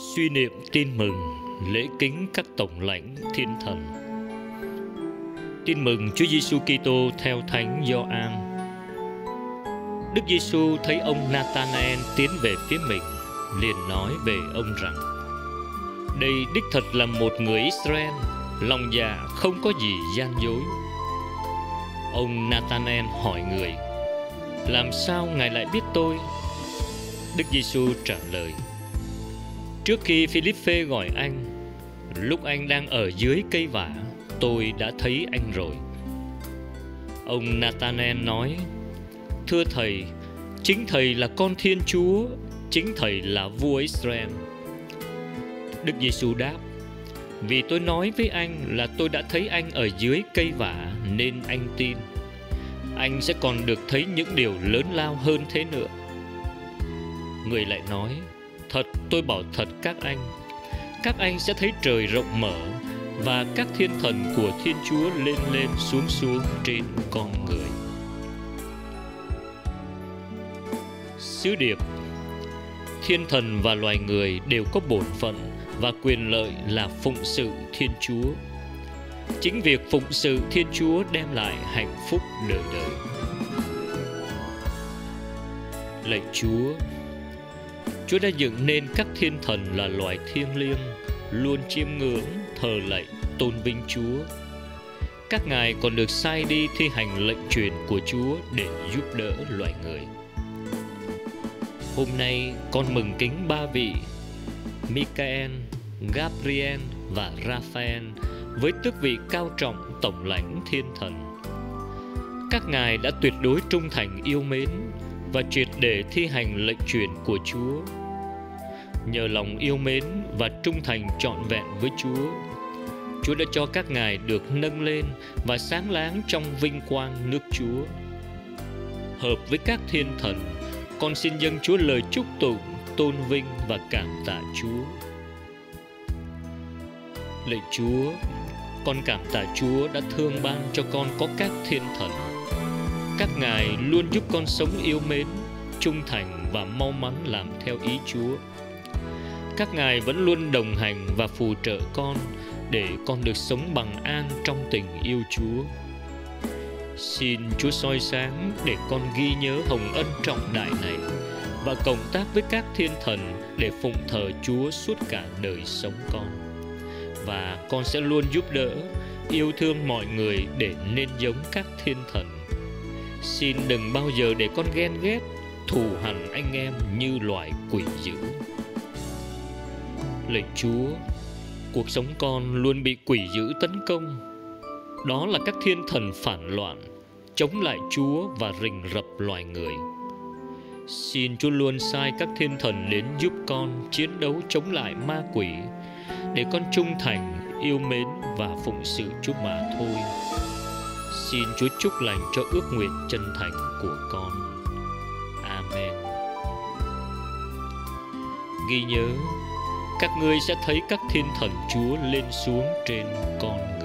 Suy niệm tin mừng lễ kính các tổng lãnh thiên thần. Tin mừng Chúa Giêsu Kitô theo Thánh Gioan. Đức Giêsu thấy ông Nathanael tiến về phía mình, liền nói về ông rằng: Đây đích thật là một người Israel, lòng dạ không có gì gian dối. Ông Nathanael hỏi người: Làm sao ngài lại biết tôi? Đức Giêsu trả lời: Trước khi Philippe gọi anh, lúc anh đang ở dưới cây vả, tôi đã thấy anh rồi. Ông Nathanael nói: Thưa thầy, chính thầy là con Thiên Chúa, chính thầy là vua Israel. Đức Giêsu đáp: Vì tôi nói với anh là tôi đã thấy anh ở dưới cây vả nên anh tin. Anh sẽ còn được thấy những điều lớn lao hơn thế nữa. Người lại nói: Thật tôi bảo thật các anh Các anh sẽ thấy trời rộng mở Và các thiên thần của Thiên Chúa lên lên xuống xuống trên con người Sứ điệp Thiên thần và loài người đều có bổn phận và quyền lợi là phụng sự Thiên Chúa. Chính việc phụng sự Thiên Chúa đem lại hạnh phúc đời đời. Lạy Chúa, Chúa đã dựng nên các thiên thần là loài thiêng liêng, luôn chiêm ngưỡng, thờ lạy, tôn vinh Chúa. Các ngài còn được sai đi thi hành lệnh truyền của Chúa để giúp đỡ loài người. Hôm nay con mừng kính ba vị Michael, Gabriel và Raphael với tước vị cao trọng tổng lãnh thiên thần. Các ngài đã tuyệt đối trung thành yêu mến và triệt để thi hành lệnh truyền của Chúa nhờ lòng yêu mến và trung thành trọn vẹn với Chúa. Chúa đã cho các ngài được nâng lên và sáng láng trong vinh quang nước Chúa. Hợp với các thiên thần, con xin dâng Chúa lời chúc tụng, tôn vinh và cảm tạ Chúa. Lạy Chúa, con cảm tạ Chúa đã thương ban cho con có các thiên thần. Các ngài luôn giúp con sống yêu mến, trung thành và mau mắn làm theo ý Chúa các ngài vẫn luôn đồng hành và phù trợ con để con được sống bằng an trong tình yêu Chúa. Xin Chúa soi sáng để con ghi nhớ hồng ân trọng đại này và cộng tác với các thiên thần để phụng thờ Chúa suốt cả đời sống con. Và con sẽ luôn giúp đỡ, yêu thương mọi người để nên giống các thiên thần. Xin đừng bao giờ để con ghen ghét, thù hằn anh em như loài quỷ dữ. Lạy Chúa, cuộc sống con luôn bị quỷ dữ tấn công. Đó là các thiên thần phản loạn, chống lại Chúa và rình rập loài người. Xin Chúa luôn sai các thiên thần đến giúp con chiến đấu chống lại ma quỷ, để con trung thành, yêu mến và phụng sự Chúa mà thôi. Xin Chúa chúc lành cho ước nguyện chân thành của con. Amen. Ghi nhớ các ngươi sẽ thấy các thiên thần Chúa lên xuống trên con